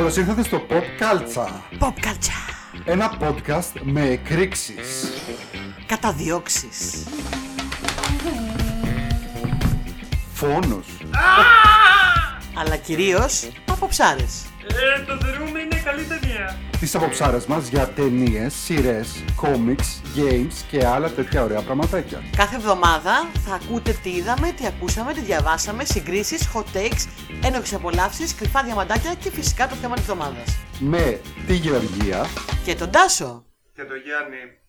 Καλώς ήρθατε στο Pop Culture. Pop culture. Ένα podcast με εκρήξεις. Καταδιώξεις. Φόνος. Αλλά κυρίως από ψάρες. Ε, το The Room είναι καλή ταινία. Τις αποψάρες μας για ταινίες, σειρές, κόμιξ, games και άλλα τέτοια ωραία πραγματάκια. Κάθε εβδομάδα θα ακούτε τι είδαμε, τι ακούσαμε, τι διαβάσαμε, συγκρίσεις, hot takes, ένοχες απολαύσεις, κρυφά διαμαντάκια και φυσικά το θέμα της εβδομάδας. Με τη Γεωργία Και τον Τάσο. Και το Γιάννη.